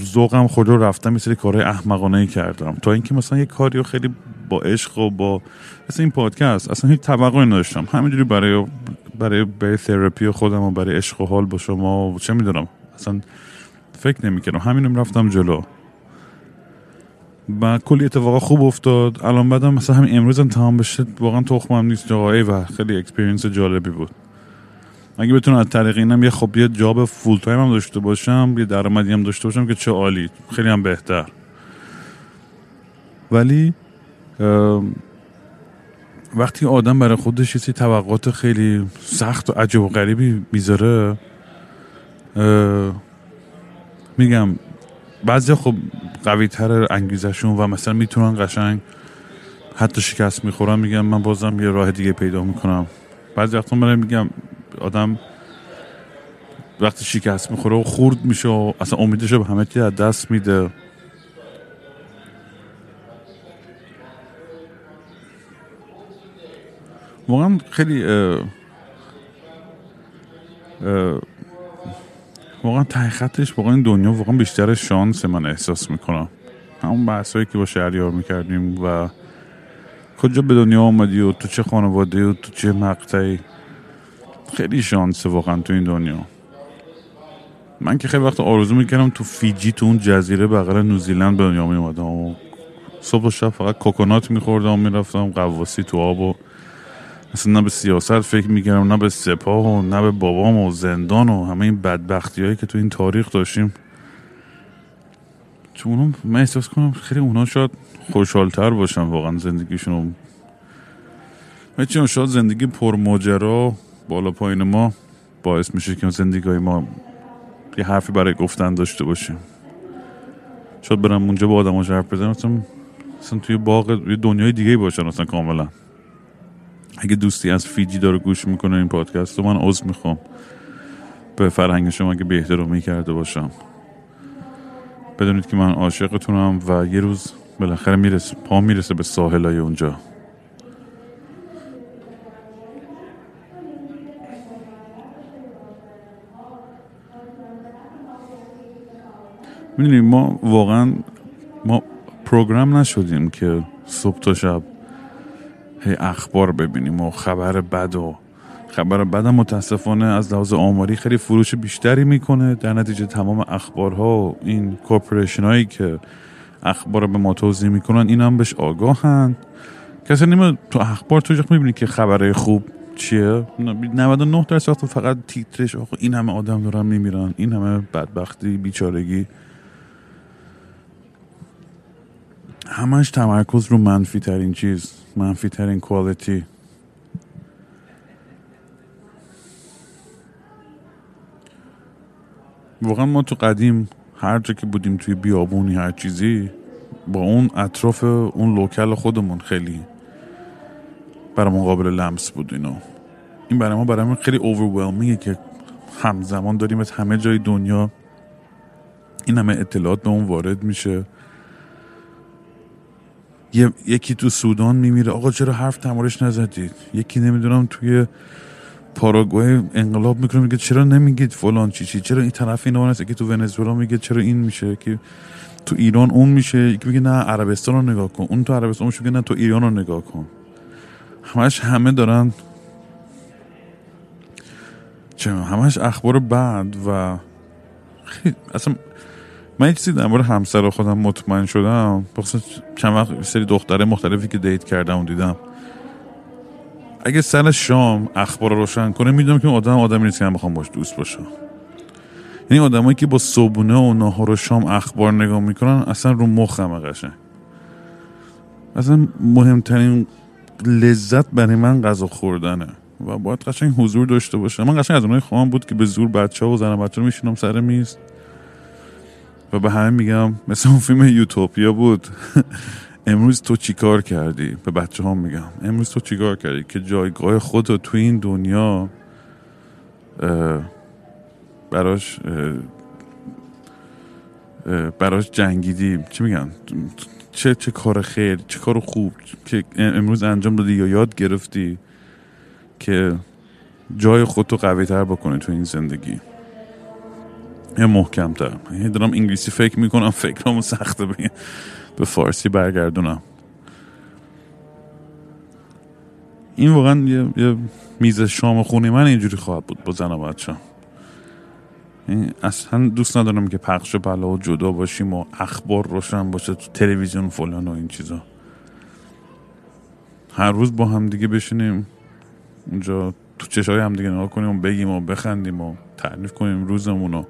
ذوقم خود رو رفتم یه سری کارهای احمقانه کردم. تا اینکه مثلا یه کاری رو خیلی با عشق و با مثلا این پادکست اصلا هیچ توقعی نداشتم. همینجوری برای برای برای تراپی خودم و برای عشق و حال با شما و چه می‌دونم. اصلا فکر نمی‌کردم. همینم رفتم جلو. و کلی اتفاقا خوب افتاد. الان بعدم مثلا همین امروز هم تمام بشه واقعا تخمم نیست. آقا و خیلی experience جالبی بود. اگه بتونم از طریق اینم یه خب یه job full time هم داشته باشم یه درآمدی هم داشته باشم که چه عالی. خیلی هم بهتر. ولی وقتی آدم برای خودش یه توقعات خیلی سخت و عجب و غریبی می‌ذاره میگم بعضی خب قوی تر انگیزشون و مثلا می‌تونن قشنگ حتی شکست می‌خورن میگم من بازم یه راه دیگه پیدا می‌کنم. بعضی وقتا من میگم آدم وقتی شکست می‌خوره و خورد میشه و اصلا امیدش به همه چی از دست میده. واقعا خیلی واقعا تحقیقتش واقعا این دنیا واقعا بیشتر شانس من احساس می‌کنم همون بحثایی که با شهریار می‌کردیم و کجا به دنیا آمدی و تو چه خانواده و تو چه مقطعی؟ خیلی شانسه واقعا تو این دنیا. من که خیلی وقت آرزو می‌کردم تو فیجی تو اون جزیره بغل نوزیلند به دنیا میومدم و صبح و شب فقط کوکونات میخوردم و می‌رفتم قواسی تو آب و اصلا نه به سیاست فکر می‌کردم نه به سپاه و نه به بابام و زندان و همه این بدبختی هایی که تو این تاریخ داشتیم. چون اونم من احساس کنم خیلی اونا شاید خوشحالتر باشن واقعا زندگیشون. و شاید زندگی پرماجرا بالا پایین ما باعث میشه که زندگی ما یه حرفی برای گفتن داشته باشیم. شاید برم اونجا با آدم حرف بزنم اصلا, توی باغ یه دنیای دیگه باشن اصلا کاملا. اگه دوستی از فیجی داره گوش می‌کنه این پادکست من عضو می‌خوام. به فرهنگ شما که بهتر رو می‌کرده باشم. بدونید که من عاشقتونم و یه روز بالاخره می‌رسه پا می‌رسه به ساحلای اونجا. می‌دونیم ما واقعا ما پروگرام نشدیم که صبح تا شب هی اخبار ببینیم و خبر بد و خبر بد متاسفانه از لحاظ آماری خیلی فروش بیشتری می‌کنه. در نتیجه تمام اخبارها و این کورپوریشن هایی که اخبار به ما توضیح می‌کنن این هم بهش آگاهن. کسی نیمه تو اخبار تو می‌بینی که خبره خوب چیه؟ 99 درصد فقط تیترش آقا این همه آدم دارن میمیرن این همه بدبختی بیچارگی. همش تمرکز رو منفی ترین چیز. منفی ترین کوالیتی واقعا ما تو قدیم هر جا که بودیم توی بیابونی هر چیزی با اون اطراف اون لوکل خودمون خیلی برامون قابل لمس بود اینو. این برای ما برای خیلی اوورولمینگه که همزمان داریم از همه جای دنیا این همه اطلاعات به اون وارد میشه. یکی تو سودان میمیره. آقا چرا حرف تمارش نزدید؟ یکی نمی‌دونم توی پاراگوئه انقلاب می‌کنه میگه چرا نمیگید فلان چی چی؟ چرا این طرف اینا هست؟ که تو ونزوئلا میگه چرا این میشه؟ که تو ایران اون میشه. یکی میگه نه عربستان رو نگاه کن. اون تو عربستان میگه نه تو ایران رو نگاه کن. همش همه دارن چه همش اخبار بعد و خیلی اصلا من یه چیزی در مورد همسر خودم مطمئن شدم. بخصوص چند وقت سری دختره مختلفی که دیت کردم و دیدم. اگه سر شام اخبار رو روشن کنه می‌دونم که آدم آدمی نیست که من بخوام باش دوست باشم. یعنی آدمایی که با صبونه و ناهار و شام اخبار نگاه می‌کنن اصلا رو مخم قشنگ. اصلا مهمترین لذت برای من غذا خوردنه و باید قشنگ حضور داشته باشه. من قشنگ از اونای خواهم بود که به زور بچه ها و زن بچه رو میشینم سر میز. و به همه میگم مثل اون فیلم یوتوپیا بود. *laughs* امروز تو چیکار کردی؟ به بچه ها میگم. امروز تو چیکار کردی که جایگاه خود رو تو این دنیا براش براش جنگیدی؟ چی میگن؟ چه چه کار خیر چه کار خوب که امروز انجام دادی یا یاد گرفتی که جای خودتو قوی تر بکنه تو این زندگی؟ یا محکم تر. دارم انگلیسی فکر می‌کنم فکرامو سخته به, به فارسی برگردونم. این واقعا یه, یه میز شام خونه من اینجوری خواهد بود با زن و بچه. اصلا دوست ندارم که پخش بلا و جدا باشیم و اخبار روشن باشه تو تلویزیون فلان و این چیزا. هر روز با هم دیگه بشینیم. اونجا تو چشای هم دیگه نگاه کنیم و بگیم و بخندیم و تعریف کنیم روزمونو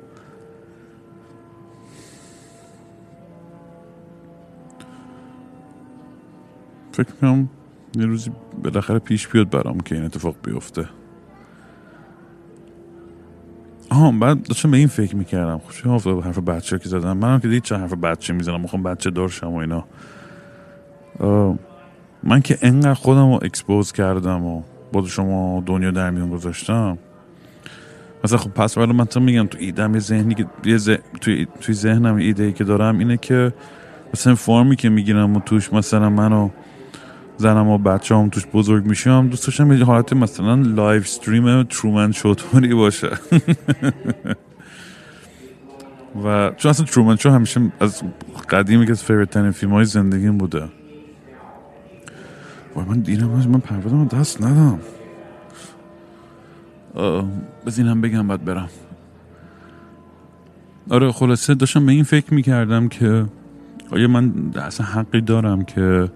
فکر کنم یه روزی بالاخره پیش بیاد برام که این اتفاق بیفته. آها بعد داشتم به این فکر می‌کردم. خوشی چه حرف بچه که زدم. منم که دید چه حرف بچه می‌زنم. می‌خوام بچه دارشم و اینا. من که انقدر خودم رو اکسپوز کردم و با شما دنیا در میون گذاشتم. مثلا خب پس ولی من تا میگم تو ایدم یه ذهنی که یه توی... توی ذهنم ایده ای که دارم اینه که مثلا فرمی که می‌گیرم و توش مثلا منو زنم و بچه هم توش بزرگ میشم دوست داشتم یه حالت مثلا لایف استریم ترومن شوتوری باشه. *laughs* و چون اصلا ترومن شو همیشه از قدیمی که از فیورت فیلم های زندگیم بوده. و من دیدم من پروازم دست ندم. بزین هم بگم بعد برم. آره خلاصه داشتم به این فکر می‌کردم که آیا من اصلا حقی دارم که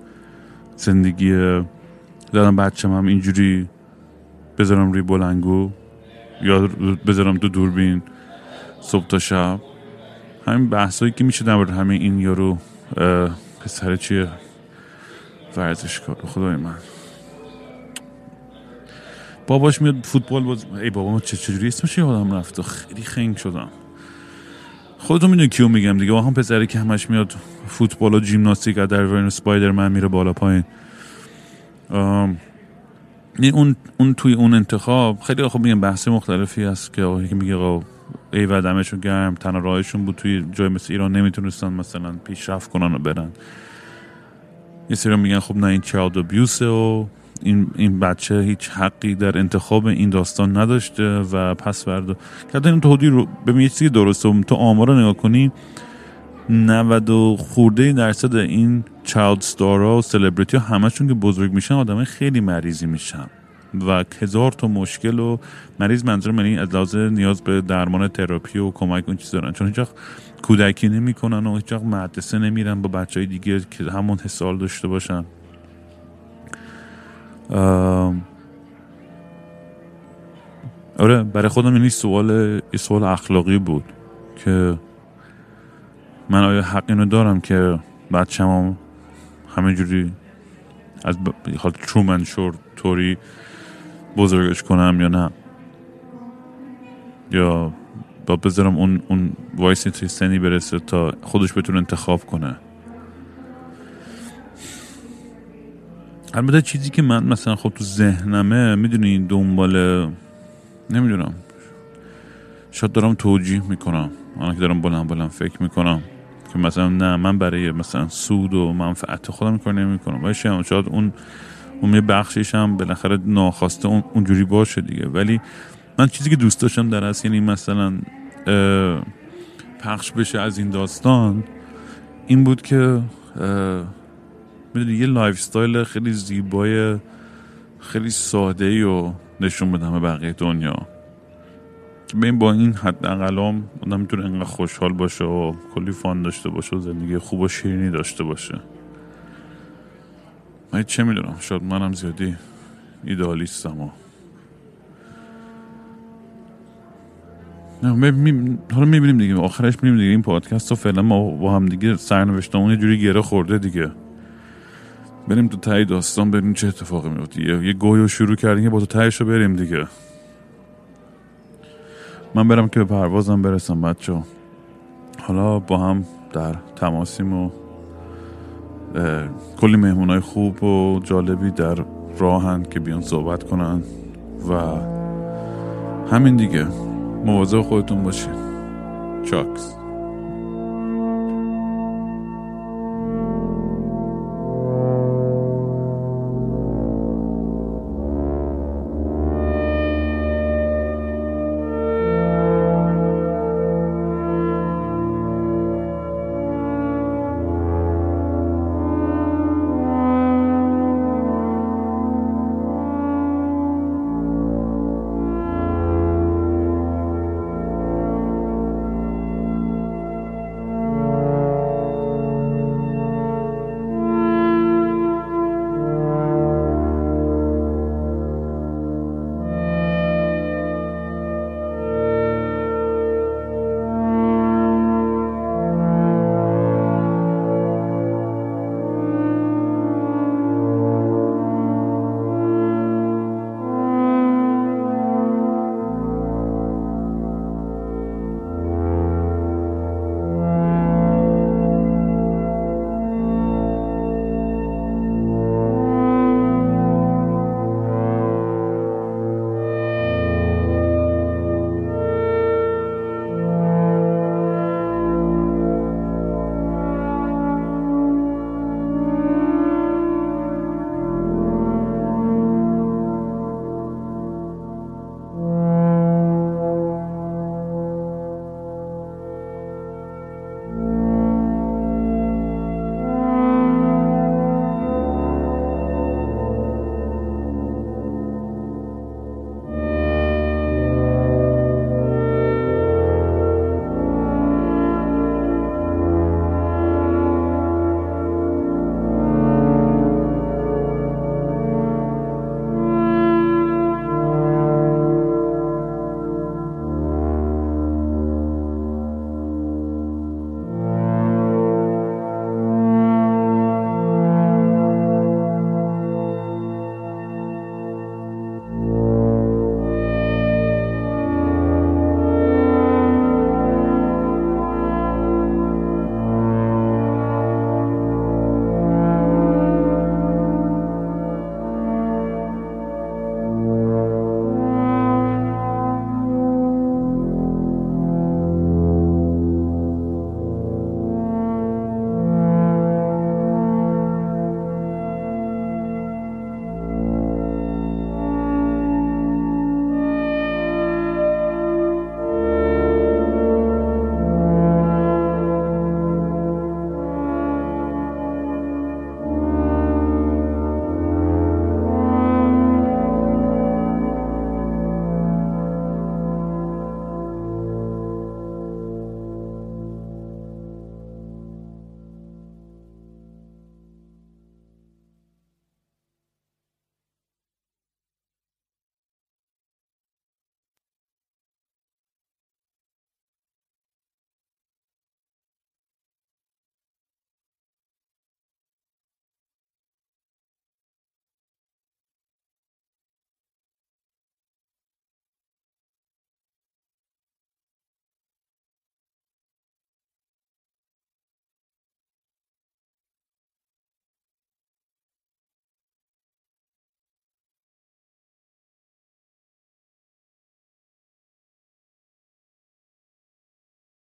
زندگی دادم بچم هم اینجوری بذارم روی بلنگو یا بذارم تو دوربین صبح تا شب. همین بحثایی که میشه در همین این یارو پسر چیه؟ ورزشکار خدای من. باباش میاد فوتبال باز ای بابا ما چه چجوری اسمش یادم رفت؟ خیلی خنگ شدم. خودتون می‌دونی کیو میگم دیگه. هم پسری که همش میاد فوتبال و جیمناستیک در ورن من میره بالا پایین. اون اون توی اون انتخاب خیلی خوب میگم بحث مختلفی هست که آقا میگه آقا ای و دمشون گرم تنها راهشون بود توی جای مثل ایران نمی‌تونستن مثلا پیشرفت کنن و برن. یه سری میگن خب نه این چالد ابیوسه و این, این بچه هیچ حقی در انتخاب این داستان نداشته و پس بردا که این تو رو ببین یه چیزی درسته تو آمار رو نگاه کنی 90 و خورده درصد این چالد ستارا و سلبریتی ها همشون که بزرگ میشن آدم خیلی مریضی میشن. و هزار تا مشکل و مریض منظور یعنی از لحاظ نیاز به درمان تراپی و کمک اون چیز دارن. چون هیچ کودکی نمی‌کنن و هیچ مدرسه نمیرن با بچه های دیگه که همون حسال داشته باشن. آره برای خودم این سوال سوال اخلاقی بود که من آیا حق اینو دارم که بچه‌مو همینجوری از حال ترومن شور طوری بزرگش کنم یا نه؟ یا با بذارم اون اون وایسی توی سنی برسه تا خودش بتونه انتخاب کنه؟ البته چیزی که من مثلا خب تو ذهنمه می‌دونی دنبال نمی‌دونم. شاید دارم توجیه می‌کنم. من که دارم بلند بلند فکر می‌کنم. که مثلا نه من برای مثلا سود و منفعت خودم کار نمی‌کنم. ولی شاید اون اون یه بخشش هم بالاخره ناخواسته اون اونجوری باشه دیگه. ولی من چیزی که دوست داشتم در اصل یعنی مثلا پخش بشه از این داستان این بود که می‌دونی یه lifestyle خیلی زیبای خیلی ساده و نشون بدم به بقیه دنیا. ببین با این حد اقلام آدم می‌تونه انقدر خوشحال باشه و کلی فان داشته باشه و زندگی خوب و شیرینی داشته باشه. من چه می‌دونم؟ شاید منم زیادی ایدالیستم و نه حالا می‌بینیم دیگه. آخرش می‌بینیم دیگه. این پادکست رو فعلا ما با هم دیگه سرنوشتمون یه جوری گره خورده دیگه. بریم تو تایی داستان بریم چه اتفاقی میفته یه, یه گویو شروع کردیم با تو تایش رو بریم دیگه. من برم که به پروازم برسم بچه حالا با هم در تماسیم و کلی مهمونای خوب و جالبی در راهن که بیان صحبت کنن و همین دیگه. مواظب خودتون باشین. چاکس.